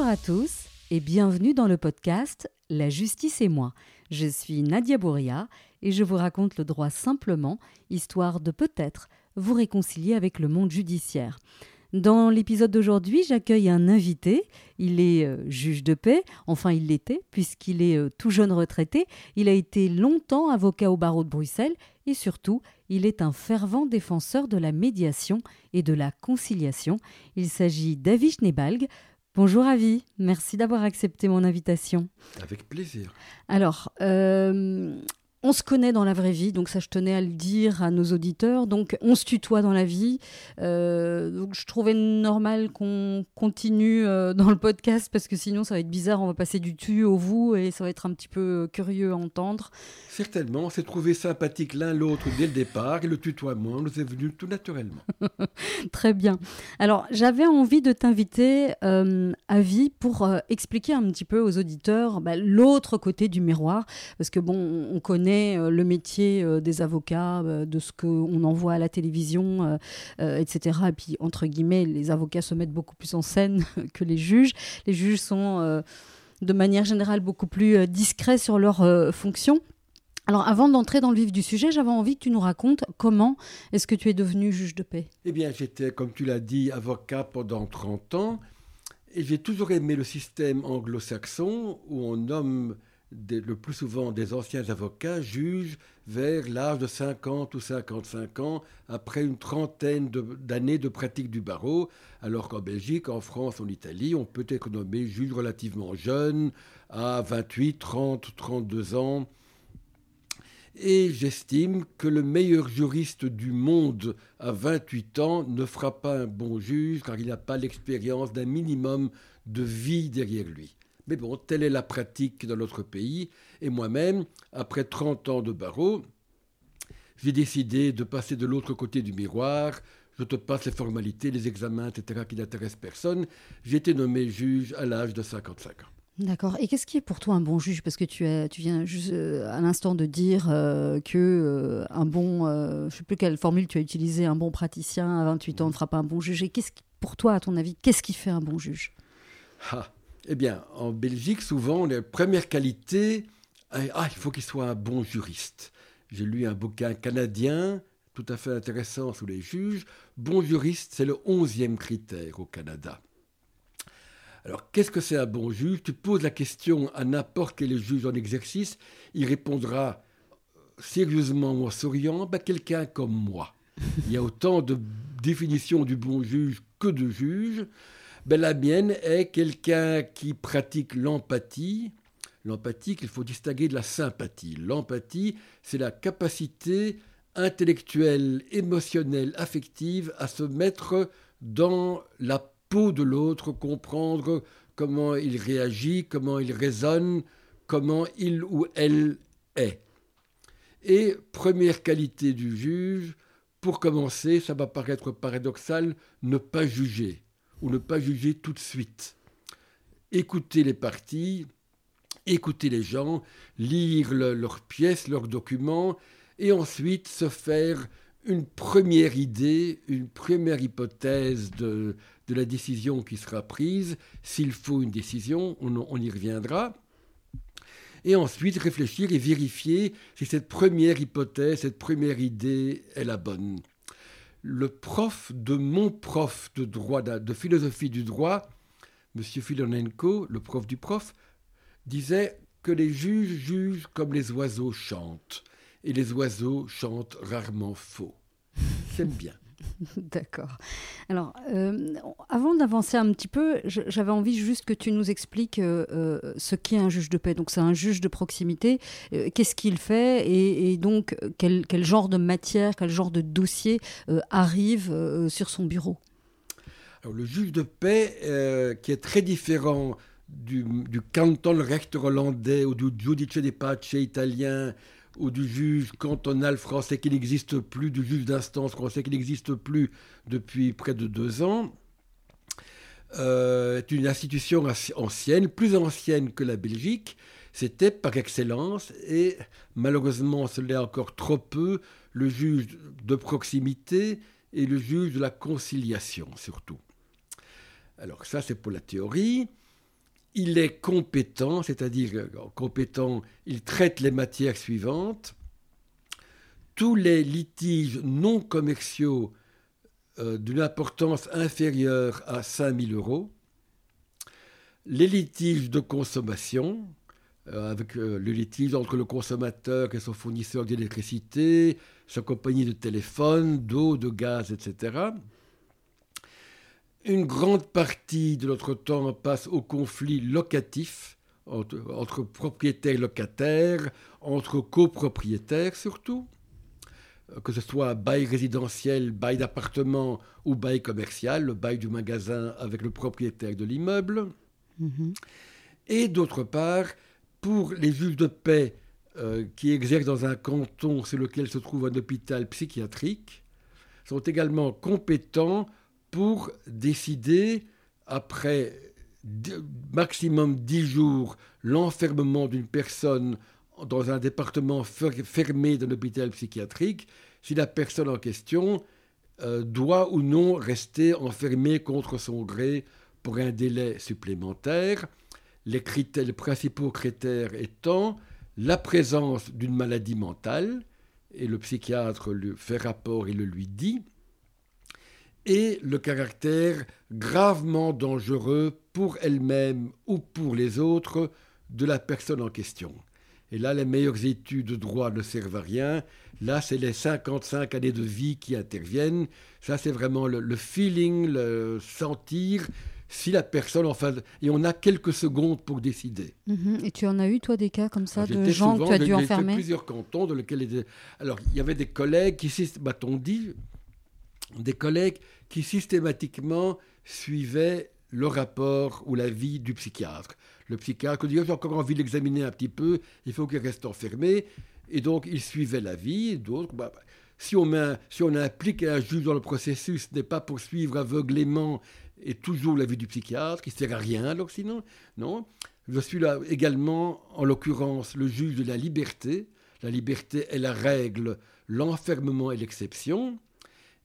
Bonjour à tous et bienvenue dans le podcast La justice et moi. Je suis Nadia Bouria et je vous raconte le droit simplement, histoire de peut-être vous réconcilier avec le monde judiciaire. Dans l'épisode d'aujourd'hui, j'accueille un invité. Il est euh, juge de paix, enfin il l'était, puisqu'il est euh, tout jeune retraité. Il a été longtemps avocat au barreau de Bruxelles et surtout, il est un fervent défenseur de la médiation et de la conciliation. Il s'agit d'Avish Nebalg. Bonjour Avi, merci d'avoir accepté mon invitation. Avec plaisir. Alors, euh, on se connaît dans la vraie vie, donc ça je tenais à le dire à nos auditeurs. Donc on se tutoie dans la vie. Euh, donc je trouvais normal qu'on continue euh, dans le podcast parce que sinon ça va être bizarre. On va passer du tu au vous et ça va être un petit peu curieux à entendre. Certainement, on s'est trouvé sympathique l'un l'autre dès le départ et le tutoiement nous est venu tout naturellement. Très bien. Alors j'avais envie de t'inviter euh, à vie pour expliquer un petit peu aux auditeurs bah, l'autre côté du miroir parce que bon on connaît euh, le métier euh, des avocats, euh, de ce qu'on envoie à la télévision, etc. Et puis, entre guillemets, les avocats se mettent beaucoup plus en scène que les juges. Les juges sont, de manière générale, beaucoup plus discrets sur leurs fonctions. Alors, avant d'entrer dans le vif du sujet, j'avais envie que tu nous racontes comment est-ce que tu es devenu juge de paix? Eh bien, j'étais, comme tu l'as dit, avocat pendant 30 ans. Et j'ai toujours aimé le système anglo-saxon où on nomme le plus souvent des anciens avocats jugent vers l'âge de 50 ou 55 ans après une trentaine d'années de, pratique du barreau, alors qu'en Belgique, en France, en Italie, on peut être nommé juge relativement jeune, à 28, 30, 32 ans. Et j'estime que le meilleur juriste du monde à 28 ans ne fera pas un bon juge car il n'a pas l'expérience d'un minimum de vie derrière lui. Mais bon, telle est la pratique dans notre pays. Et moi-même, après 30 ans de barreau, j'ai décidé de passer de l'autre côté du miroir. Je te passe les formalités, les examens, etc., qui n'intéressent personne. J'ai été nommé juge à l'âge de 55 ans. D'accord. Et qu'est-ce qui est pour toi un bon juge? Parce que tu, tu viens juste euh, à l'instant de dire euh, que euh, un bon, je ne sais plus quelle formule tu as utilisé, un bon praticien à 28 ans ne fera pas un bon juge. Et qu'est-ce qui, pour toi, à ton avis, qu'est-ce qui fait un bon juge? Ah, eh bien, en Belgique, souvent, la première qualité, ah, il faut qu'il soit un bon juriste. J'ai lu un bouquin canadien, tout à fait intéressant sous les juges. Bon juriste, c'est le onzième critère au Canada. Alors, qu'est-ce que c'est un bon juge? Tu poses la question à n'importe quel juge en exercice, il répondra sérieusement en souriant, ben, quelqu'un comme moi. Il y a autant de définitions du bon juge que de juges ben, La mienne est quelqu'un qui pratique l'empathie. L'empathie qu'il faut distinguer de la sympathie. L'empathie, c'est la capacité intellectuelle, émotionnelle, affective à se mettre dans la peau de l'autre, comprendre comment il réagit, comment il raisonne, comment il ou elle est. Et première qualité du juge, pour commencer, ça va paraître paradoxal, ne pas juger ou ne pas juger tout de suite. Écouter les parties, écouter les gens, lire leurs pièces, leurs documents, et ensuite se faire une première idée, une première hypothèse de, de la décision qui sera prise. S'il faut une décision, on, on, y reviendra. Et ensuite réfléchir et vérifier si cette première hypothèse, cette première idée est la bonne le prof de mon prof de droit, de philosophie du droit, M. Filonenko, le prof du prof, disait que les juges jugent comme les oiseaux chantent, et les oiseaux chantent rarement faux. J'aime bien. D'accord. Alors, euh, avant d'avancer un petit peu, j'avais envie juste que tu nous expliques euh, euh, ce qu'est un juge de paix. Donc, c'est un juge de proximité. Qu'est-ce qu'il fait et, donc quel, genre de matière, quel genre de dossier arrive sur son bureau? Alors, le juge de paix, qui est très différent du, du Recht hollandais ou du Giudice di pace italien ou du juge cantonal français qui n'existe plus, du juge d'instance français qui n'existe plus depuis près de deux ans, euh, est une institution ancienne, plus ancienne que la Belgique. C'était par excellence, et malheureusement ce l'est encore trop peu, le juge de proximité et le juge de la conciliation surtout. Alors ça c'est pour la théorie. Il est compétent, c'est-à-dire euh, compétent, il traite les matières suivantes. Tous les litiges non commerciaux euh, d'une importance inférieure à 5000 euros, les litiges de consommation, euh, avec le litige entre le consommateur et son fournisseur d'électricité, sa compagnie de téléphone, d'eau, de gaz, etc. Une grande partie de notre temps passe au conflit locatif entre, propriétaires et locataires, entre copropriétaires surtout, euh, que ce soit bail résidentiel, bail d'appartement ou bail commercial, le bail du magasin avec le propriétaire de l'immeuble. Mhm. Et d'autre part, pour les juges de paix euh, qui exercent dans un canton sur lequel se trouve un hôpital psychiatrique, sont également compétents pour décider, après maximum 10 jours, l'enfermement d'une personne dans un département fermé d'un hôpital psychiatrique, si la personne en question euh, doit ou non rester enfermée contre son gré pour un délai supplémentaire, les, critères, principaux critères étant la présence d'une maladie mentale, et le psychiatre lui fait rapport et le lui dit, et le caractère gravement dangereux pour elle-même ou pour les autres de la personne en question. Et là, les meilleures études de droit ne servent à rien. Là, c'est les 55 années de vie qui interviennent. Ça, c'est vraiment le, feeling, le sentir si la personne, enfin, et on a quelques secondes pour décider. Mhm. Et tu en as eu, toi, des cas comme ça, de gens que tu as dû enfermer? plusieurs cantons dans lesquels... Alors, il y avait des collègues qui, m'a-t-on dit, des collègues qui systématiquement suivaient le rapport ou l'avis du psychiatre. Le psychiatre dit J'ai encore envie de l'examiner un petit peu, il faut qu'il reste enfermé. Et donc, il suivait l'avis. D'autres, bah, bah, si, on si on implique un juge dans le processus, ce n'est pas pour suivre aveuglément et toujours l'avis du psychiatre, qui ne sert à rien alors sinon. Non. Je suis là également, en l'occurrence, le juge de la liberté. La liberté est la règle, l'enfermement est l'exception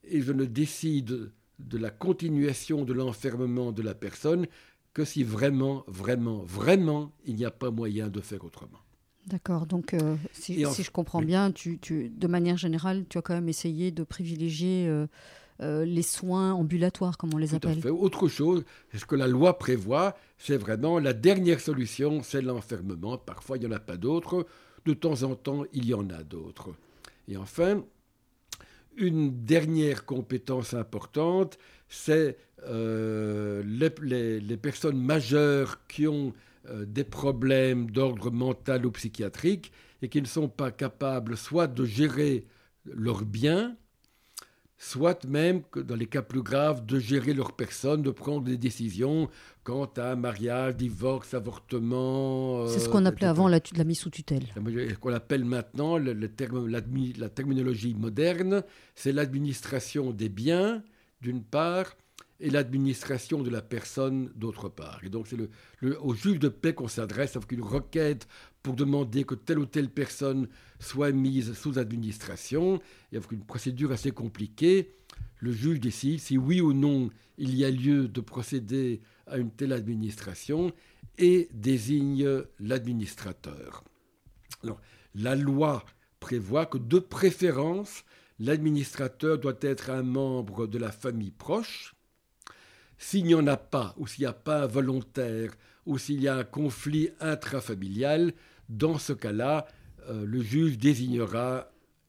et je ne décide de la continuation de l'enfermement de la personne que si vraiment, vraiment, vraiment, il n'y a pas moyen de faire autrement. D'accord, donc euh, si, je comprends bien, tu, de manière générale, tu as quand même essayé de privilégier euh, euh, les soins ambulatoires, comme on les appelle. fait. Autre chose, ce que la loi prévoit, c'est vraiment la dernière solution, c'est l'enfermement. Parfois, il n'y en a pas d'autres. De temps en temps, il y en a d'autres. Et enfin, une dernière compétence importante, c'est euh, les, personnes majeures qui ont euh, des problèmes d'ordre mental ou psychiatrique et qui ne sont pas capables soit de gérer leurs biens, soit même, dans les cas plus graves, de gérer leur personne, de prendre des décisions quant à mariage, divorce, avortement. C'est ce qu'on euh, appelait avant la, la, mise sous tutelle. Qu'on appelle maintenant, le, terme, la, terminologie moderne, c'est l'administration des biens, d'une part, et l'administration de la personne d'autre part. Et donc c'est le, au juge de paix qu'on s'adresse avec une requête pour demander que telle ou telle personne soit mise sous administration, et avec une procédure assez compliquée, le juge décide si oui ou non il y a lieu de procéder à une telle administration et désigne l'administrateur. La loi prévoit que de préférence, l'administrateur doit être un membre de la famille proche. S'il n'y en a pas, ou s'il n'y a pas un volontaire, ou s'il y a un conflit intrafamilial, dans ce cas-là, euh, le juge désignera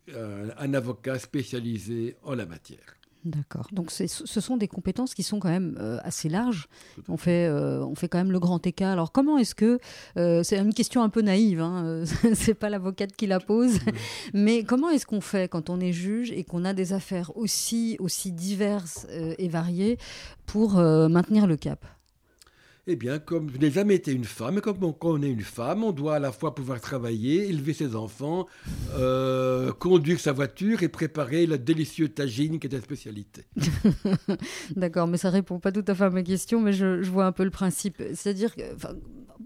euh, un avocat spécialisé en la matière. D'accord. Donc ce sont des compétences qui sont quand même euh, assez larges. On fait, on fait quand même le grand écart. Alors comment est-ce que c'est une question un peu naïve, hein, c'est pas l'avocate qui la pose, mais comment est-ce qu'on fait quand on est juge et qu'on a des affaires aussi aussi diverses et variées pour maintenir le cap? Eh bien, comme je n'ai jamais été une femme, et comme on, quand on est une femme, on doit à la fois pouvoir travailler, élever ses enfants, euh, conduire sa voiture et préparer la délicieuse tagine qui est ta spécialité. D'accord, mais ça répond pas tout à fait à ma question, mais je, vois un peu le principe. C'est-à-dire,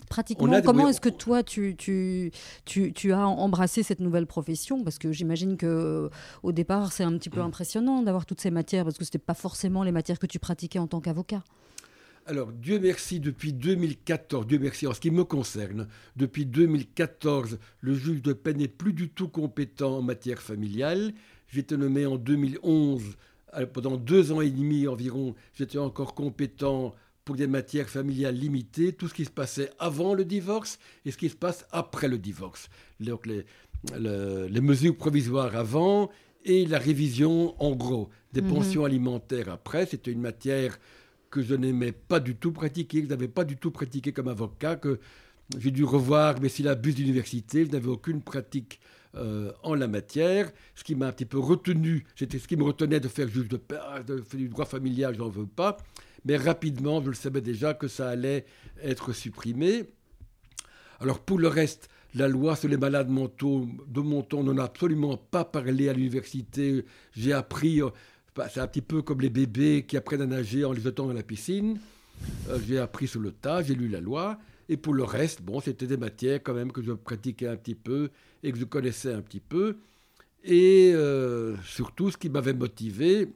pratiquement, comment est-ce que toi, tu, tu, tu, tu, as embrassé cette nouvelle profession? Parce que j'imagine que au départ, c'est un petit peu mm. impressionnant d'avoir toutes ces matières, parce que ce n'était pas forcément les matières que tu pratiquais en tant qu'avocat. Alors, Dieu merci, depuis 2014, Dieu merci en ce qui me concerne, depuis 2014, le juge de paix n'est plus du tout compétent en matière familiale. J'ai été nommé en 2011, pendant deux ans et demi environ, j'étais encore compétent pour des matières familiales limitées, tout ce qui se passait avant le divorce et ce qui se passe après le divorce. Donc les, les mesures provisoires avant et la révision en gros des mhm. pensions alimentaires après, c'était une matière que je n'aimais pas du tout pratiquer, que je n'avais pas du tout pratiqué comme avocat, que j'ai dû revoir mes syllabus d'université, je n'avais aucune pratique euh, en la matière. Ce qui m'a un petit peu retenu, c'était ce qui me retenait de faire juge de paix, de faire du droit familial, j'en veux pas. Mais rapidement, je le savais déjà que ça allait être supprimé. Alors pour le reste, la loi sur les malades mentaux de mon temps n'en a absolument pas parlé à l'université. J'ai appris, euh, c'est un petit peu comme les bébés qui apprennent à nager en les jetant dans la piscine. Euh, j'ai appris sur le tas, j'ai lu la loi. Et pour le reste, bon, c'était des matières quand même que je pratiquais un petit peu et que je connaissais un petit peu. Et euh, surtout, ce qui m'avait motivé,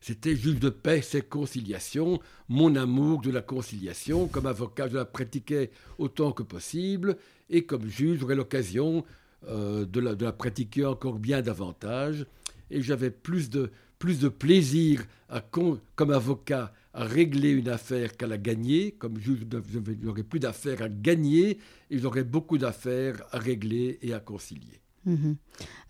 c'était juge de paix, c'est conciliation, mon amour de la conciliation. Comme avocat, je la pratiquais autant que possible. Et comme juge, j'aurais l'occasion euh, de, la, pratiquer encore bien davantage. Et j'avais plus de, plus de plaisir à, comme avocat à régler une affaire qu'à la gagner. Comme juge, j'aurais plus d'affaires à gagner et j'aurais beaucoup d'affaires à régler et à concilier. Mhm.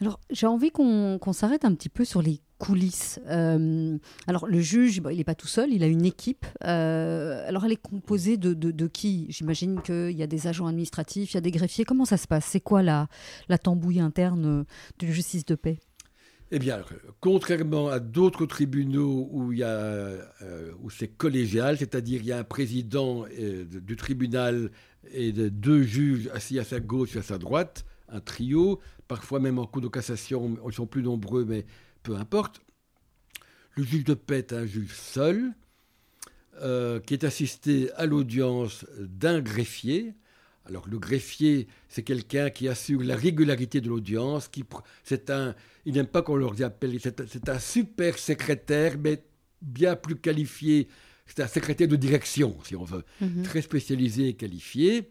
Alors, j'ai envie qu'on s'arrête un petit peu sur les coulisses. Euh, alors, le juge, il n'est pas tout seul, il a une équipe. Euh, alors, elle est composée de, de, qui? J'imagine qu'il y a des agents administratifs, il y a des greffiers. Comment ça se passe? C'est quoi la, la tambouille interne de la justice de paix? Eh bien, contrairement à d'autres tribunaux euh, où c'est collégial, c'est-à-dire il y a un président du tribunal et deux juges assis à sa gauche et à sa droite, un trio, parfois même en cours de cassation, ils sont plus nombreux, mais peu importe. Le juge de paix est un juge seul, euh, qui est assisté à l'audience d'un greffier. Alors le greffier, c'est quelqu'un qui assure la régularité de l'audience. Qui, c'est un, il n'aime pas qu'on leur appelle, c'est, un super secrétaire, mais bien plus qualifié. C'est un secrétaire de direction, si on veut, mhm. très spécialisé et qualifié.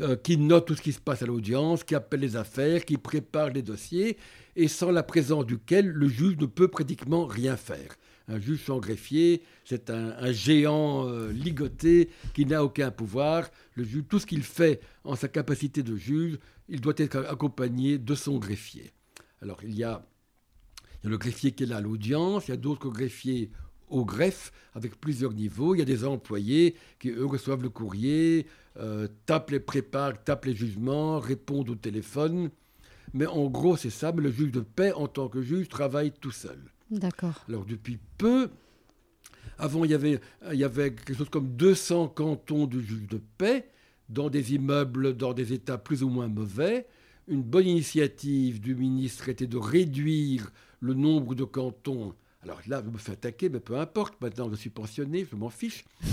Euh, qui note tout ce qui se passe à l'audience, qui appelle les affaires, qui prépare les dossiers, et sans la présence duquel le juge ne peut pratiquement rien faire. Un juge sans greffier, c'est un, géant euh, ligoté qui n'a aucun pouvoir. Le juge, tout ce qu'il fait en sa capacité de juge, il doit être accompagné de son greffier. Alors il y a, le greffier qui est là à l'audience, il y a d'autres greffiers au greffe avec plusieurs niveaux. Il y a des employés qui, eux, reçoivent le courrier, euh, tapent les prépares, tapent les jugements, répondent au téléphone. Mais en gros, c'est ça. Le juge de paix, en tant que juge, travaille tout seul. D'accord. Alors, depuis peu, avant, il y, avait, il y avait quelque chose comme 200 cantons de juge de paix dans des immeubles, dans des états plus ou moins mauvais. Une bonne initiative du ministre était de réduire le nombre de cantons alors là, je me fais attaquer, mais peu importe. Maintenant, je suis pensionné, je m'en fiche.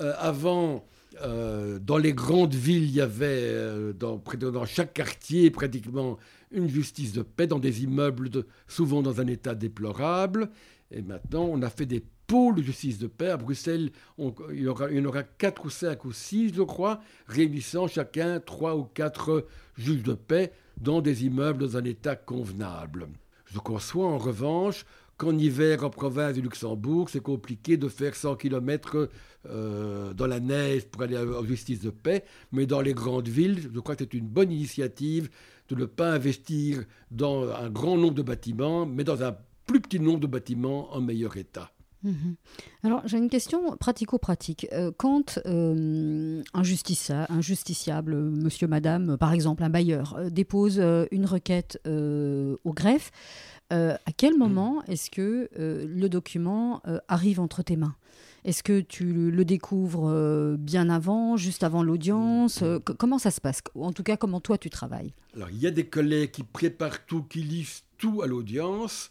Euh, avant, euh, dans les grandes villes, il y avait euh, dans, chaque quartier pratiquement une justice de paix, dans des immeubles souvent dans un état déplorable. Et maintenant, on a fait des pôles de justice de paix. À Bruxelles, il, y il y en aura quatre ou cinq ou six, je crois, réunissant chacun trois ou quatre juges de paix dans des immeubles dans un état convenable. Je conçois en revanche qu'en hiver, en province du Luxembourg, c'est compliqué de faire 100 km euh, dans la neige pour aller en justice de paix. Mais dans les grandes villes, je crois que c'est une bonne initiative de ne pas investir dans un grand nombre de bâtiments, mais dans un plus petit nombre de bâtiments en meilleur état. Mhm. Alors j'ai une question pratico-pratique. Euh, quand euh, un, un justiciable, monsieur, madame, par exemple un bailleur, dépose une requête au greffe, euh, à quel moment est-ce que euh, le document euh, arrive entre tes mains? Est-ce que tu le découvres bien avant, juste avant l'audience? Comment ça se passe? En tout cas, comment toi tu travailles? Alors, il y a des collègues qui préparent tout, qui lisent tout à l'audience.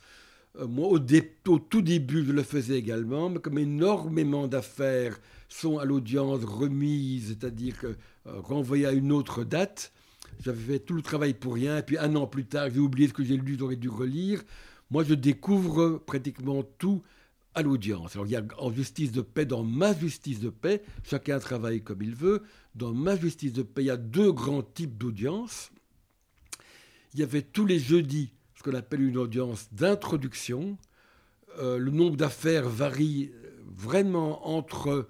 moi, au, au, tout début, je le faisais également, mais comme énormément d'affaires sont à l'audience remises, c'est-à-dire renvoyées à une autre date, j'avais fait tout le travail pour rien, et puis un an plus tard, j'ai oublié ce que j'ai lu, j'aurais dû relire. Moi, je découvre pratiquement tout à l'audience. Alors il y a en justice de paix, dans ma justice de paix, chacun travaille comme il veut. Dans ma justice de paix, il y a deux grands types d'audience. Il y avait tous les jeudis ce qu'on appelle une audience d'introduction. Euh, le nombre d'affaires varie vraiment entre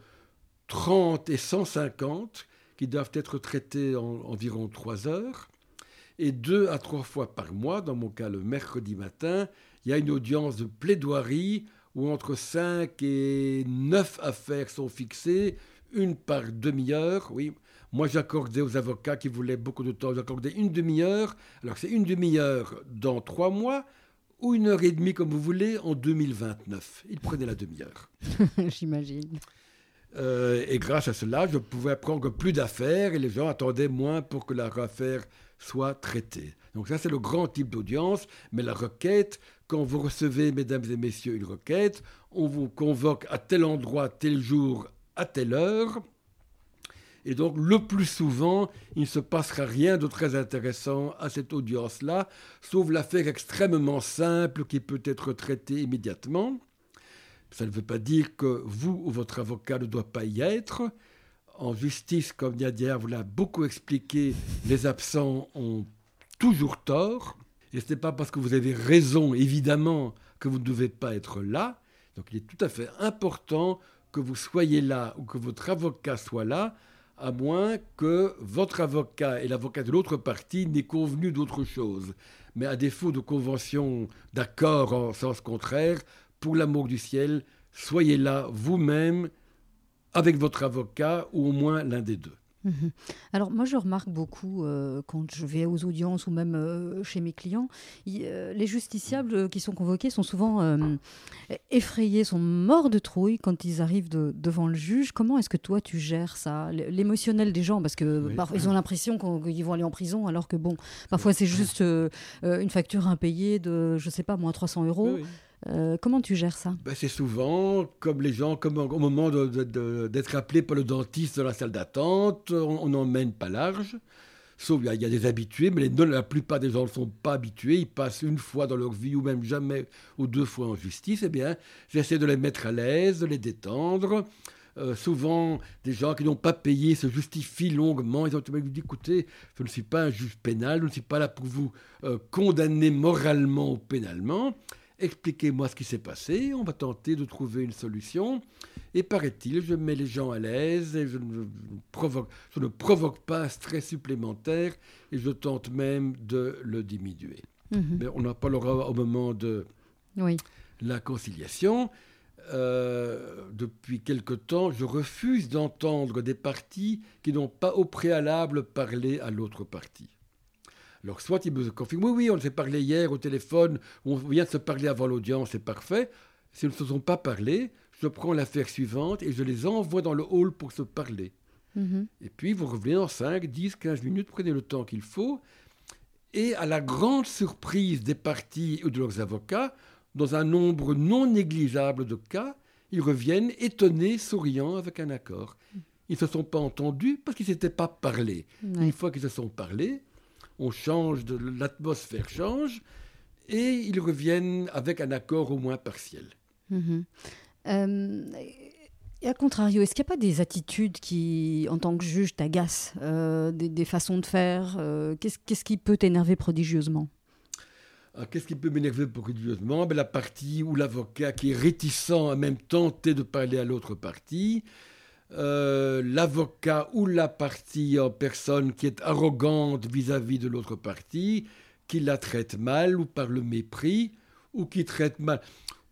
30 et 150 qui doivent être traitées en environ 3 heures. Et deux à trois fois par mois, dans mon cas le mercredi matin, il y a une audience de plaidoirie où entre 5 et 9 affaires sont fixées, une par demi-heure. Oui, moi j'accordais aux avocats qui voulaient beaucoup de temps, j'accordais une demi-heure. Alors c'est une demi-heure dans trois mois ou une heure et demie comme vous voulez en 2029. Ils prenaient la demi-heure. J'imagine. Euh, et grâce à cela, je pouvais prendre plus d'affaires et les gens attendaient moins pour que leur affaire soit traitée. Donc ça, c'est le grand type d'audience. Mais la requête, quand vous recevez, mesdames et messieurs, une requête, on vous convoque à tel endroit, tel jour, à telle heure. Et donc, le plus souvent, il ne se passera rien de très intéressant à cette audience-là, sauf l'affaire extrêmement simple qui peut être traitée immédiatement. Ça ne veut pas dire que vous ou votre avocat ne doit pas y être. En justice, comme Nadia vous l'a beaucoup expliqué, les absents ont toujours tort. Et ce n'est pas parce que vous avez raison, évidemment, que vous ne devez pas être là. Donc il est tout à fait important que vous soyez là ou que votre avocat soit là, à moins que votre avocat et l'avocat de l'autre partie n'aient convenu d'autre chose. Mais à défaut de convention d'accord en sens contraire, pour l'amour du ciel, soyez là vous-même avec votre avocat ou au moins l'un des deux. Mhm. Alors moi je remarque beaucoup euh, quand je vais aux audiences ou même euh, chez mes clients, euh, les justiciables qui sont convoqués sont souvent effrayés, sont morts de trouille quand ils arrivent devant le juge. Comment est-ce que toi tu gères ça, l'émotionnel des gens? Parce que ils ont l'impression qu'ils vont aller en prison alors que bon, parfois c'est juste une facture impayée de, je sais pas, moins 300 euros. Euh, comment tu gères ça? Ben, C'est souvent comme les gens, comme au moment d'être appelé par le dentiste dans la salle d'attente, on n'emmène pas large. Sauf il y, a des habitués, mais la plupart des gens ne sont pas habitués. Ils passent une fois dans leur vie ou même jamais ou deux fois en justice. Eh bien, j'essaie de les mettre à l'aise, de les détendre. Euh, souvent, des gens qui n'ont pas payé se justifient longuement. Ils ont dit écoutez, je ne suis pas un juge pénal, je ne suis pas là pour vous euh, condamner moralement ou pénalement expliquez-moi ce qui s'est passé, on va tenter de trouver une solution. Et paraît-il, je mets les gens à l'aise et je ne, provoque, je ne provoque pas un stress supplémentaire et je tente même de le diminuer. Mhm. Mais on en parlera au moment de la conciliation. Euh, depuis quelque temps, je refuse d'entendre des parties qui n'ont pas au préalable parlé à l'autre partie. Alors, soit ils me confirment, oui, oui, on s'est parlé hier au téléphone, on vient de se parler avant l'audience, c'est parfait. S'ils ne se sont pas parlé, je prends l'affaire suivante et je les envoie dans le hall pour se parler. Mhm. Et puis, vous revenez en 5, 10, 15 minutes, prenez le temps qu'il faut. Et à la grande surprise des parties ou de leurs avocats, dans un nombre non négligeable de cas, ils reviennent étonnés, souriants, avec un accord. Ils ne se sont pas entendus parce qu'ils ne s'étaient pas parlé. Une fois qu'ils se sont parlé, on change, de, l'atmosphère change, et ils reviennent avec un accord au moins partiel. Mhm. Euh, et à contrario, est-ce qu'il n'y a pas des attitudes qui, en tant que juge, t'agacent, euh, des, façons de faire euh, qu'est-ce, qui peut t'énerver prodigieusement? Ah, Qu'est-ce qui peut m'énerver prodigieusement? Ben, La partie où l'avocat qui est réticent à même tenter de parler à l'autre partie, euh, l'avocat ou la partie en personne qui est arrogante vis-à-vis de l'autre partie, qui la traite mal ou par le mépris, ou qui traite mal,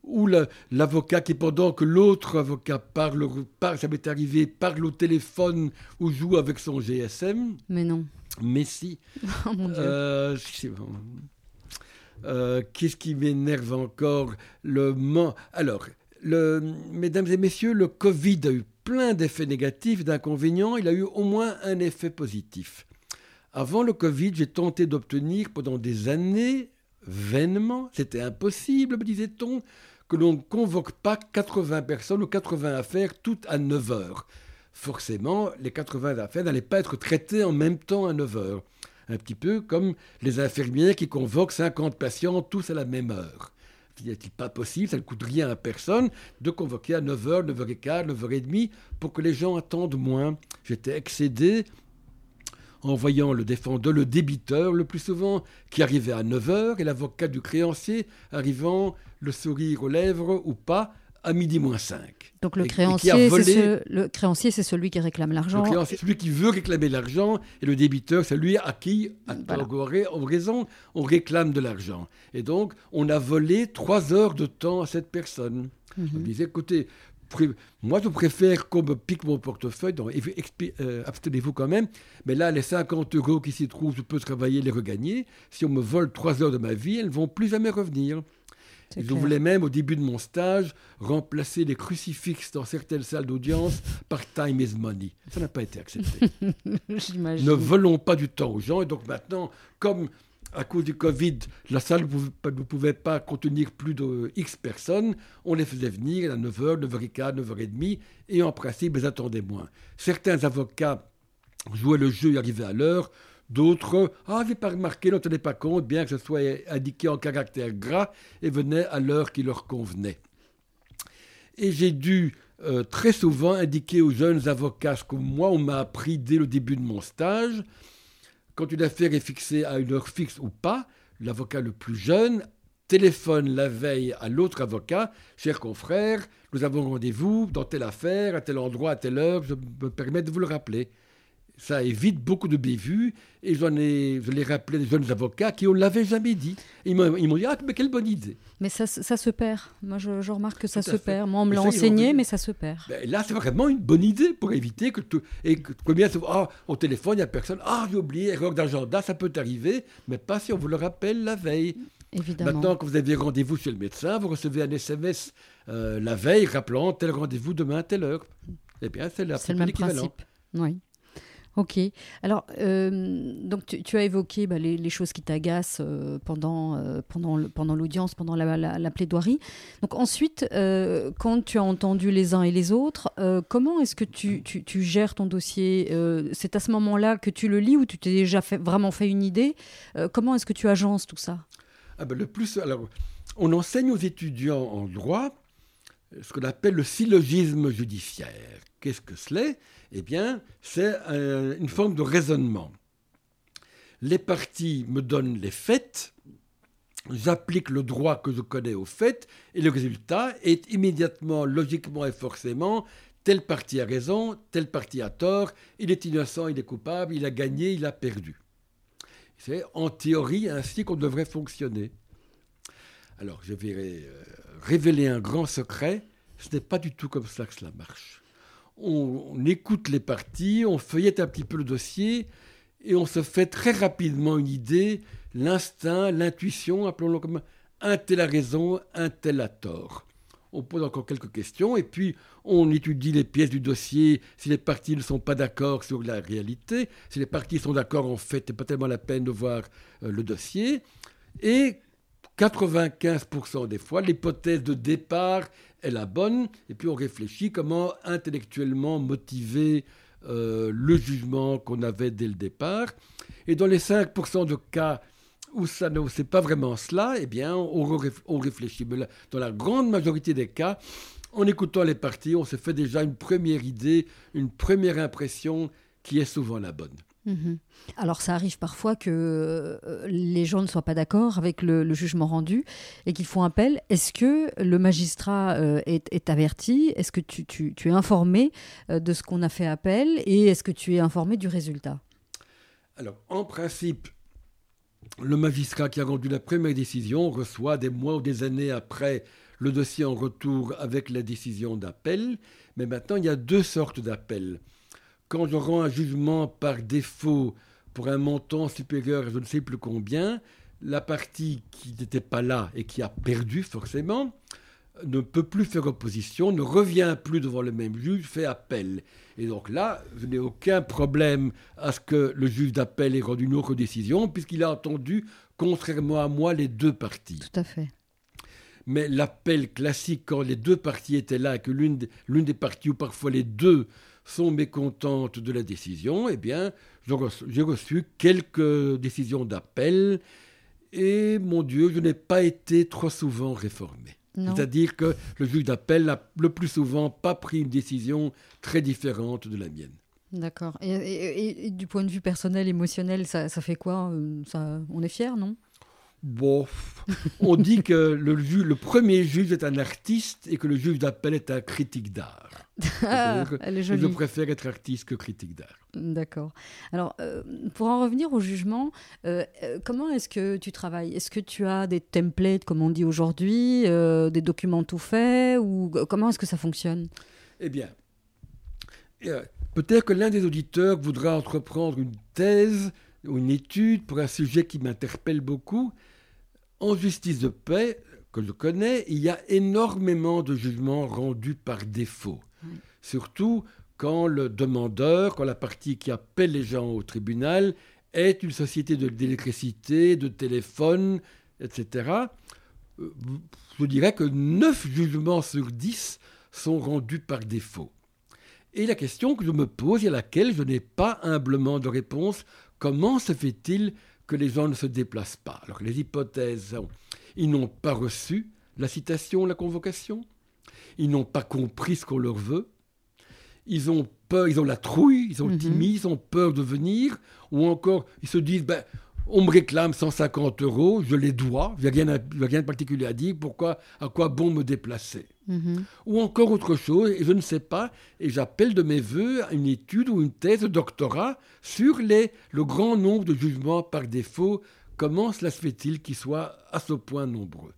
ou l'avocat qui, pendant que l'autre avocat parle, parle, ça m'est arrivé, parle au téléphone ou joue avec son GSM. Mais non. Mais si. Oh mon Dieu. Euh, euh, qu'est-ce qui m'énerve encore le Alors, mesdames et messieurs, le Covid a eu plein d'effets négatifs, d'inconvénients, il a eu au moins un effet positif. Avant le Covid, j'ai tenté d'obtenir pendant des années, vainement, c'était impossible, me disait-on, que l'on ne convoque pas 80 personnes ou 80 affaires toutes à 9 heures. Forcément, les 80 affaires n'allaient pas être traitées en même temps à 9 heures. Un petit peu comme les infirmières qui convoquent 50 patients tous à la même heure. N'est-il pas possible, ça ne coûte rien à personne, de convoquer à 9h, 9h15, 9h30 pour que les gens attendent moins. J'étais excédé en voyant le défendeur, le débiteur le plus souvent, qui arrivait à 9h et l'avocat du créancier arrivant le sourire aux lèvres ou pas à midi moins 5. Donc le créancier, c'est le créancier, c'est celui qui réclame l'argent. Le créancier, c'est celui qui veut réclamer l'argent, et le débiteur, c'est celui à qui, à raison, on réclame de l'argent. Et donc, on a volé trois heures de temps à cette personne. On mhm. disait, écoutez, moi, je préfère qu'on me pique mon portefeuille, donc euh, abstenez-vous quand même, mais là, les 50 euros qui s'y trouvent, je peux travailler, les regagner. Si on me vole trois heures de ma vie, elles ne vont plus jamais revenir. Je voulais même, au début de mon stage, remplacer les crucifixes dans certaines salles d'audience par time is money. Ça n'a pas été accepté. ne volons pas du temps aux gens. Et donc maintenant, comme à cause du Covid, la salle ne pouvait pas contenir plus de X personnes, on les faisait venir à 9h, 9h15, 9h30, et en principe, ils attendaient moins. Certains avocats jouaient le jeu et arrivaient à l'heure, d'autres, ah, j'ai pas remarqué, n'en tenaient pas compte, bien que ce soit indiqué en caractère gras, et venaient à l'heure qui leur convenait. Et j'ai dû euh, très souvent indiquer aux jeunes avocats ce que moi, on m'a appris dès le début de mon stage, quand une affaire est fixée à une heure fixe ou pas, l'avocat le plus jeune téléphone la veille à l'autre avocat, cher confrère, nous avons rendez-vous dans telle affaire, à tel endroit, à telle heure, je me permets de vous le rappeler. Ça évite beaucoup de bévues et j'en ai, je l'ai rappelé des jeunes avocats qui ne l'avaient jamais dit. Ils m'ont, dit Ah, mais quelle bonne idée Mais ça, ça se perd. Moi, je, remarque que ça se perd. Moi, on me l'a enseigné, mais ça se perd. Ben, là, c'est vraiment une bonne idée pour éviter que. tout et que, combien Ah, au téléphone, il n'y a personne. Ah, j'ai oublié, erreur d'agenda, ça peut arriver, mais pas si on vous le rappelle la veille. Évidemment. Maintenant que vous avez rendez-vous chez le médecin, vous recevez un SMS euh, la veille rappelant tel rendez-vous demain à telle heure. Eh bien, c'est la C'est le même principe. Oui. Ok. Alors, euh, donc tu, as évoqué bah, les, choses qui t'agacent euh, pendant, euh, pendant, l'audience, pendant la, plaidoirie. Donc ensuite, quand tu as entendu les uns et les autres, comment est-ce que tu, gères ton dossier C'est à ce moment-là que tu le lis ou tu t'es déjà vraiment fait une idée Comment est-ce que tu agences tout ça? Ah ben, Le plus, alors, on enseigne aux étudiants en droit ce qu'on appelle le syllogisme judiciaire. Qu'est-ce que cela? Eh bien, c'est une forme de raisonnement. Les parties me donnent les faits, j'applique le droit que je connais aux faits, et le résultat est immédiatement, logiquement et forcément, telle partie a raison, telle partie a tort, il est innocent, il est coupable, il a gagné, il a perdu. C'est en théorie ainsi qu'on devrait fonctionner. Alors, je vais euh, révéler un grand secret, ce n'est pas du tout comme ça que cela marche. On, écoute les parties, on feuillette un petit peu le dossier et on se fait très rapidement une idée, l'instinct, l'intuition, appelons-le comme un tel a raison, un tel a tort. On pose encore quelques questions et puis on étudie les pièces du dossier si les parties ne sont pas d'accord sur la réalité. Si les parties sont d'accord, en fait, n'est pas tellement la peine de voir euh, le dossier. Et 95% des fois, l'hypothèse de départ est la bonne, et puis on réfléchit comment intellectuellement motiver euh, le jugement qu'on avait dès le départ. Et dans les 5% de cas où ça ne c'est pas vraiment cela, eh bien, on, on réfléchit. Mais dans la grande majorité des cas, en écoutant les parties, on se fait déjà une première idée, une première impression qui est souvent la bonne. Mhm. Alors ça arrive parfois que euh, les gens ne soient pas d'accord avec le, jugement rendu et qu'ils font appel. Est-ce que le magistrat euh, est, averti? Est-ce que tu, es informé euh, de ce qu'on a fait appel Et est-ce que tu es informé du résultat? Alors en principe, le magistrat qui a rendu la première décision reçoit des mois ou des années après le dossier en retour avec la décision d'appel. Mais maintenant, il y a deux sortes d'appels quand je rends un jugement par défaut pour un montant supérieur à je ne sais plus combien, la partie qui n'était pas là et qui a perdu forcément ne peut plus faire opposition, ne revient plus devant le même juge, fait appel. Et donc là, je n'ai aucun problème à ce que le juge d'appel ait rendu une autre décision, puisqu'il a entendu, contrairement à moi, les deux parties. Tout à fait. Mais l'appel classique, quand les deux parties étaient là et que l'une des parties, ou parfois les deux, sont mécontentes de la décision, eh bien, j'ai reçu quelques décisions d'appel Et mon Dieu, je n'ai pas été trop souvent réformé. C'est-à-dire que le juge d'appel n'a le plus souvent pas pris une décision très différente de la mienne. D'accord. Et, du point de vue personnel, émotionnel, ça, fait quoi? Euh, ça, On est fier, non? Bon, on dit que le, le premier juge est un artiste et que le juge d'appel est un critique d'art. Ah, je préfère être artiste que critique d'art. D'accord. Alors, euh, pour en revenir au jugement, euh, comment est-ce que tu travailles? Est-ce que tu as des templates, comme on dit aujourd'hui, des documents tout faits, ou comment est-ce que ça fonctionne? Eh bien, Peut-être que l'un des auditeurs voudra entreprendre une thèse ou une étude pour un sujet qui m'interpelle beaucoup. En justice de paix, que je connais, il y a énormément de jugements rendus par défaut. Surtout quand le demandeur, quand la partie qui appelle les gens au tribunal est une société d'électricité, de téléphone, etc. Euh, je dirais que 9 jugements sur 10 sont rendus par défaut. Et la question que je me pose et à laquelle je n'ai pas humblement de réponse, comment se fait-il que les gens ne se déplacent pas. Alors les hypothèses, ils n'ont pas reçu la citation, la convocation, ils n'ont pas compris ce qu'on leur veut, ils ont peur, ils ont la trouille, ils sont mhm. timides, ils ont peur de venir, ou encore ils se disent, ben, on me réclame 150 euros, je les dois, il n'y a, rien de particulier à dire, pourquoi, à quoi bon me déplacer? Mhm. Ou encore autre chose, et je ne sais pas, et j'appelle de mes voeux une étude ou une thèse de doctorat sur les, le grand nombre de jugements par défaut. Comment cela se fait-il qu'ils soient à ce point nombreux?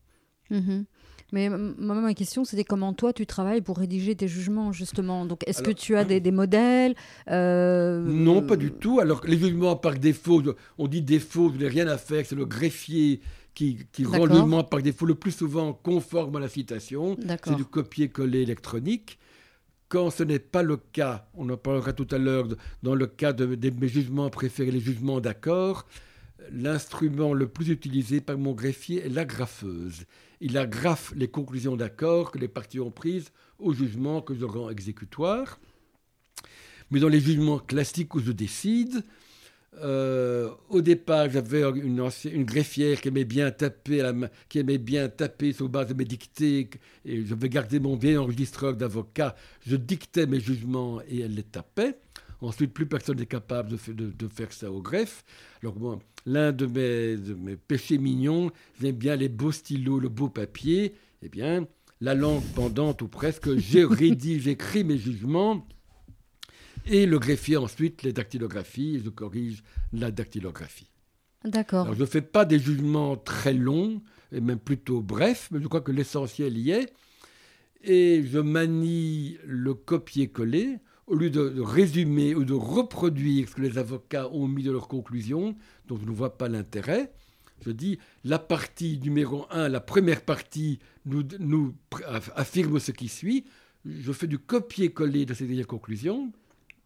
Mhm. Mais ma question, c'était comment toi tu travailles pour rédiger tes jugements, justement? Donc, est-ce que tu as des, modèles? Euh, Non, pas du tout. Alors, les jugements par défaut, on dit défaut, je n'ai rien à faire, c'est le greffier qui, rend le jugement par défaut le plus souvent conforme à la citation. C'est du copier-coller électronique. Quand ce n'est pas le cas, on en parlera tout à l'heure, dans le cas de, de mes jugements préférés, les jugements d'accord, l'instrument le plus utilisé par mon greffier est l'agrafeuse. Il agrafe les conclusions d'accord que les parties ont prises au jugement que je rends exécutoire. Mais dans les jugements classiques où je décide, euh, au départ, j'avais une, une, greffière qui aimait bien taper, qui aimait bien taper sur base de mes dictées, et je vais garder mon vieil enregistreur d'avocat. Je dictais mes jugements et elle les tapait. Ensuite, plus personne n'est capable de, faire ça au greffe. Alors, l'un de mes, péchés mignons, j'aime bien les beaux stylos, le beau papier. Eh bien, la langue pendante ou presque, j'ai rédige, j'écris mes jugements. Et le greffier ensuite les dactylographies, je corrige la dactylographie. D'accord. Alors, je ne fais pas des jugements très longs, et même plutôt brefs, mais je crois que l'essentiel y est. Et je manie le copier-coller au lieu de, résumer ou de reproduire ce que les avocats ont mis de leurs conclusions, dont je ne vois pas l'intérêt, je dis la partie numéro 1, la première partie nous, nous affirme ce qui suit. Je fais du copier-coller de ces conclusions,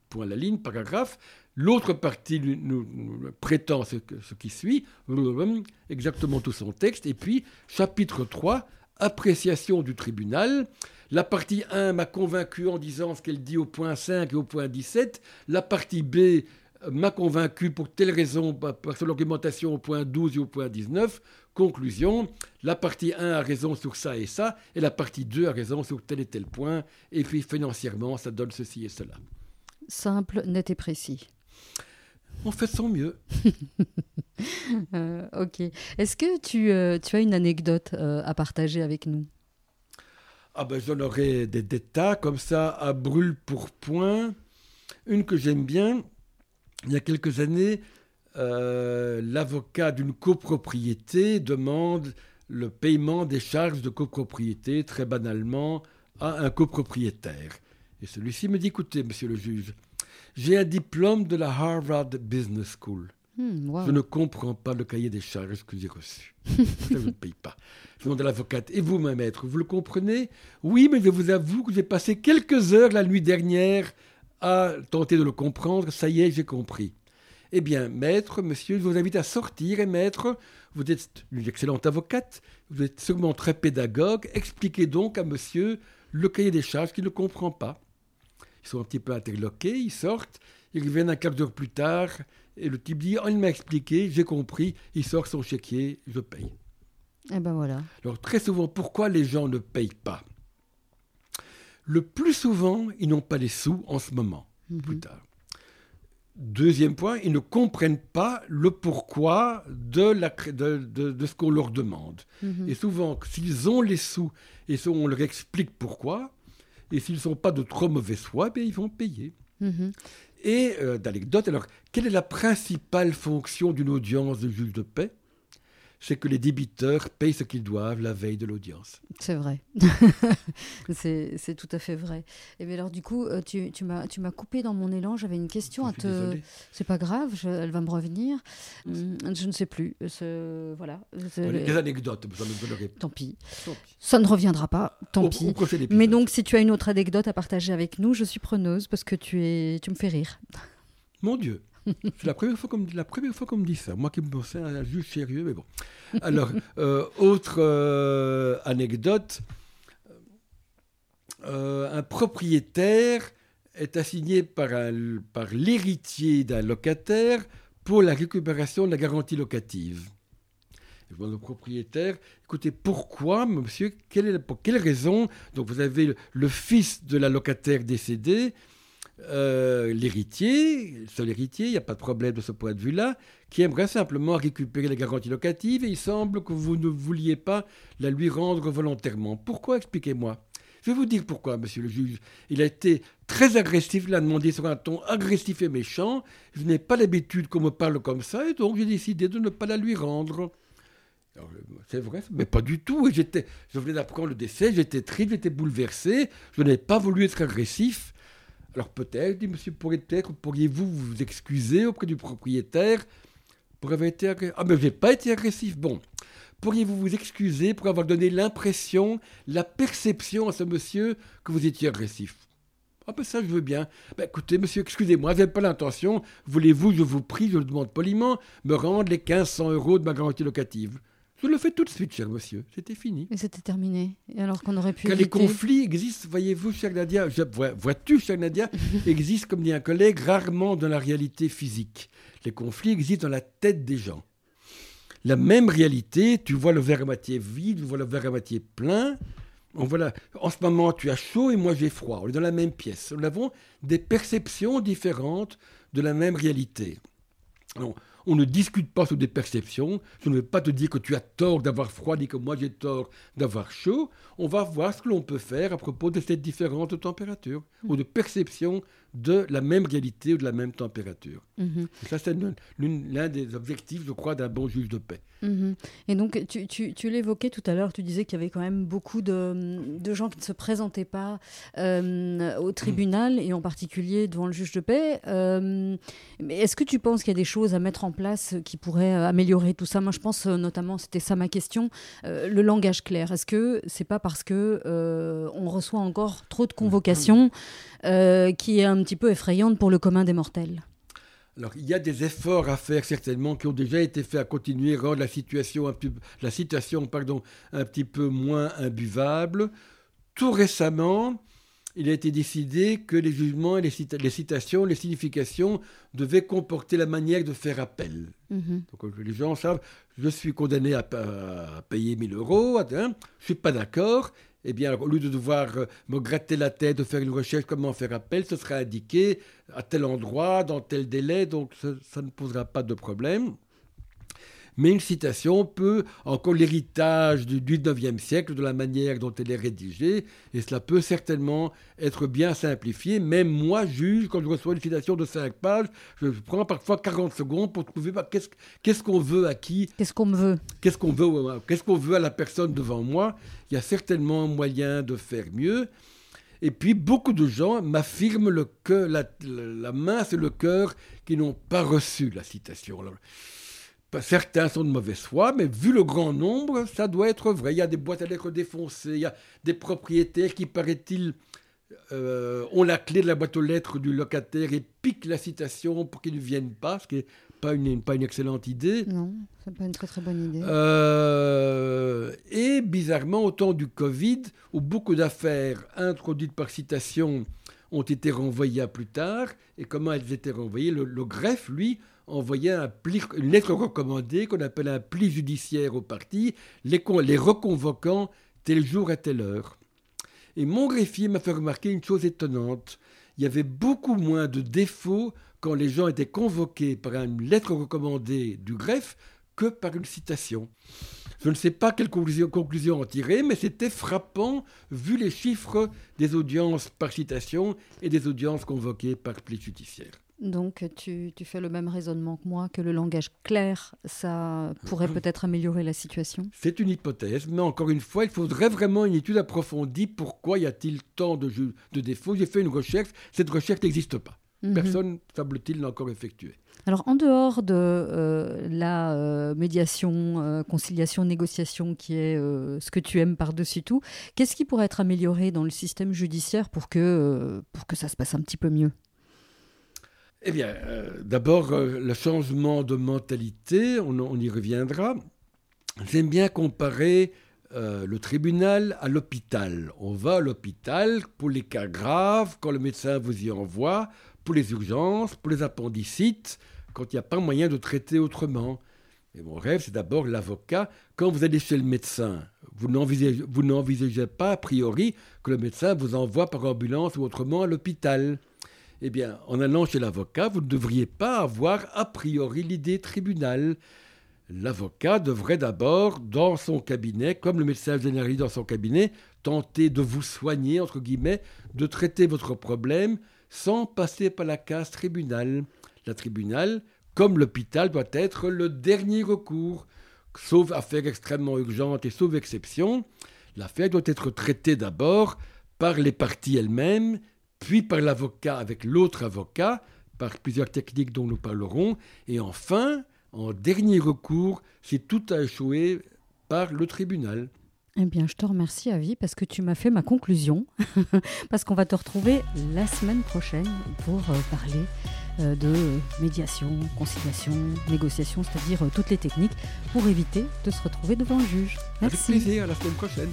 point la ligne, paragraphe. L'autre partie nous, prétend ce, ce, qui suit, exactement tout son texte. Et puis, chapitre 3, appréciation du tribunal. La partie 1 m'a convaincu en disant ce qu'elle dit au point 5 et au point 17. La partie B m'a convaincu pour telle raison, par son argumentation au point 12 et au point 19. Conclusion, la partie 1 a raison sur ça et ça, et la partie 2 a raison sur tel et tel point, et puis financièrement, ça donne ceci et cela. Simple, net et précis. On fait son mieux. Euh, ok. Est-ce que tu, euh, tu, as une anecdote euh, à partager avec nous? Ah ben j'en aurais des, tas comme ça à brûle pour point. Une que j'aime bien, il y a quelques années, l'avocat d'une copropriété demande le paiement des charges de copropriété, très banalement, à un copropriétaire. Et celui-ci me dit, écoutez, monsieur le juge, j'ai un diplôme de la Harvard Business School. Hmm, je ne comprends pas le cahier des charges que j'ai reçu. je ne paye pas. Je demande à l'avocate, et vous, ma maître, vous le comprenez? Oui, mais je vous avoue que j'ai passé quelques heures la nuit dernière à tenter de le comprendre. Ça y est, j'ai compris. Eh bien, maître, monsieur, je vous invite à sortir. Et maître, vous êtes une excellente avocate, vous êtes sûrement très pédagogue. Expliquez donc à monsieur le cahier des charges qu'il ne comprend pas. Ils sont un petit peu interloqués, ils sortent. Ils reviennent un quart d'heure plus tard et le type dit oh, Il m'a expliqué, j'ai compris, il sort son chéquier, je paye. Et eh ben voilà. Alors très souvent, pourquoi les gens ne payent pas? Le plus souvent, ils n'ont pas les sous en ce moment, mhm. plus tard. Deuxième point, ils ne comprennent pas le pourquoi de, la, de, de, ce qu'on leur demande. Mhm. Et souvent, s'ils ont les sous et on leur explique pourquoi, et s'ils ne sont pas de trop mauvais foi, ben, ils vont payer. Mhm. Et euh, d'anecdote, alors, quelle est la principale fonction d'une audience de juge de paix? C'est que les débiteurs payent ce qu'ils doivent la veille de l'audience. C'est vrai. c'est tout à fait vrai. Et bien alors du coup, euh, tu, tu m'as coupé dans mon élan. J'avais une question à te... C'est pas grave, elle va me revenir. Hum, je ne sais plus. Voilà. Des anecdotes, Tant pis. Ça ne reviendra pas, tant pis. Mais donc, si tu as une autre anecdote à partager avec nous, je suis preneuse parce que tu, es... tu me fais rire. Mon Dieu c'est la première fois qu'on me dit ça. Moi qui me pensais un juge sérieux, mais bon. Alors, euh, autre euh, anecdote. Euh, un propriétaire est assigné par, par l'héritier d'un locataire pour la récupération de la garantie locative. Je demande au propriétaire, écoutez, pourquoi, monsieur, quelle est, pour quelle raison Donc vous avez le fils de la locataire décédée euh, l'héritier, seul héritier, il n'y a pas de problème de ce point de vue-là, qui aimerait simplement récupérer la garantie locative et il semble que vous ne vouliez pas la lui rendre volontairement. Pourquoi Expliquez-moi? Je vais vous dire pourquoi, monsieur le juge. Il a été très agressif, il a demandé sur un ton agressif et méchant. Je n'ai pas l'habitude qu'on me parle comme ça et donc j'ai décidé de ne pas la lui rendre. C'est vrai, mais pas du tout. J'étais, je venais d'apprendre le décès, j'étais triste, j'étais bouleversé. Je n'ai pas voulu être agressif. Alors peut-être, dit monsieur, pourriez-vous pourriez vous excuser auprès du propriétaire pour avoir été agressif Ah, mais je n'ai pas été agressif. Bon, pourriez-vous vous excuser pour avoir donné l'impression, la perception à ce monsieur que vous étiez agressif? Ah ben ça je veux bien. Ben, écoutez monsieur, excusez-moi, je pas l'intention. Voulez-vous, je vous prie, je le demande poliment, me rendre les 1500 euros de ma garantie locative? Je le fais tout de suite, cher monsieur. C'était fini. Et c'était terminé. Et alors qu'on aurait pu. Quand les conflits existent, voyez-vous, cher Nadia, vois-tu, cher Nadia, existent, comme dit un collègue, rarement dans la réalité physique. Les conflits existent dans la tête des gens. La même réalité, tu vois le verre à moitié vide, tu vois le verre à moitié plein. On voit en ce moment, tu as chaud et moi j'ai froid. On est dans la même pièce. Nous avons des perceptions différentes de la même réalité. Alors, on ne discute pas sur des perceptions. Je ne vais pas te dire que tu as tort d'avoir froid ni que moi j'ai tort d'avoir chaud. On va voir ce que l'on peut faire à propos de cette différente température ou de perception de la même réalité ou de la même température. Mhm. Ça, c'est l'un des objectifs, je crois, d'un bon juge de paix. Mhm. Et donc, tu, l'évoquais tout à l'heure, tu disais qu'il y avait quand même beaucoup de, gens qui ne se présentaient pas euh, au tribunal et en particulier devant le juge de paix. Euh, est-ce que tu penses qu'il y a des choses à mettre en place qui pourraient euh, améliorer tout ça? Moi, je pense notamment, c'était ça ma question, le langage clair. Est-ce que c'est pas parce que on reçoit encore trop de convocations qui est un petit peu effrayante pour le commun des mortels alors, il y a des efforts à faire certainement qui ont déjà été faits à continuer à rendre la situation, un petit, la situation pardon, un petit peu moins imbuvable. Tout récemment, il a été décidé que les jugements, les, les citations, les significations devaient comporter la manière de faire appel. Mhm. Donc, les gens savent, je suis condamné à, payer 1000 euros, hein, je ne suis pas d'accord, eh bien, au lieu de devoir euh, me gratter la tête, de faire une recherche, comment faire appel, ce sera indiqué à tel endroit, dans tel délai, donc ça ne posera pas de problème. Mais une citation peut, encore l'héritage du 19e siècle, de la manière dont elle est rédigée, et cela peut certainement être bien simplifié. Même moi, juge, quand je reçois une citation de 5 pages, je prends parfois 40 secondes pour trouver bah, qu'est-ce qu'on veut à qui? Qu'est-ce qu'on veut? Qu'est-ce qu'on veut, qu'est-ce qu'on veut à la personne devant moi? Il y a certainement moyen de faire mieux. Et puis, beaucoup de gens m'affirment que la, la, main sur le cœur qui n'ont pas reçu la citation. Certains sont de mauvaise foi, mais vu le grand nombre, ça doit être vrai. Il y a des boîtes à lettres défoncées, il y a des propriétaires qui, paraît-il, euh, ont la clé de la boîte aux lettres du locataire et piquent la citation pour qu'il ne vienne pas, ce qui n'est pas une, pas une excellente idée. Non, n'est pas une très très bonne idée. Euh, et bizarrement, au temps du Covid, où beaucoup d'affaires introduites par citation ont été renvoyées à plus tard. Et comment elles étaient renvoyées? Le, greffe, lui, envoyait un une lettre recommandée qu'on appelle un pli judiciaire au parti, les, les reconvoquant tel jour à telle heure. Et mon greffier m'a fait remarquer une chose étonnante. Il y avait beaucoup moins de défauts quand les gens étaient convoqués par une lettre recommandée du greffe que par une citation. Je ne sais pas quelle conclusion, en tirer, mais c'était frappant vu les chiffres des audiences par citation et des audiences convoquées par pli judiciaire. Donc tu, fais le même raisonnement que moi, que le langage clair, ça pourrait peut-être améliorer la situation C'est une hypothèse, mais encore une fois, il faudrait vraiment une étude approfondie. Pourquoi y a-t-il tant de, de défauts? J'ai fait une recherche, cette recherche n'existe pas. Mhm. Personne, semble-t-il, n'a encore effectué. Alors, en dehors de euh, la euh, médiation, euh, conciliation, négociation, qui est ce que tu aimes par-dessus tout, qu'est-ce qui pourrait être amélioré dans le système judiciaire pour que, pour que ça se passe un petit peu mieux? Eh bien, d'abord, le changement de mentalité, on, y reviendra. J'aime bien comparer le tribunal à l'hôpital. On va à l'hôpital pour les cas graves, quand le médecin vous y envoie, pour les urgences, pour les appendicites, quand il n'y a pas moyen de traiter autrement. Et mon rêve, c'est d'abord l'avocat. Quand vous allez chez le médecin, vous n'envisagez pas a priori que le médecin vous envoie par ambulance ou autrement à l'hôpital. Eh bien, en allant chez l'avocat, vous ne devriez pas avoir a priori l'idée tribunal. L'avocat devrait d'abord, dans son cabinet, comme le médecin généraliste dans son cabinet, tenter de vous soigner, entre guillemets, de traiter votre problème sans passer par la case tribunal. La tribunal, comme l'hôpital, doit être le dernier recours. Sauf affaire extrêmement urgente et sauf exception, l'affaire doit être traitée d'abord par les parties elles-mêmes, puis par l'avocat avec l'autre avocat, par plusieurs techniques dont nous parlerons, et enfin, en dernier recours, si tout a échoué, par le tribunal. Eh bien, je te remercie, Avi, parce que tu m'as fait ma conclusion. parce qu'on va te retrouver la semaine prochaine pour euh, parler euh, de médiation, conciliation, négociation, c'est-à-dire euh, toutes les techniques pour éviter de se retrouver devant le juge. Merci. Avec plaisir, à la semaine prochaine.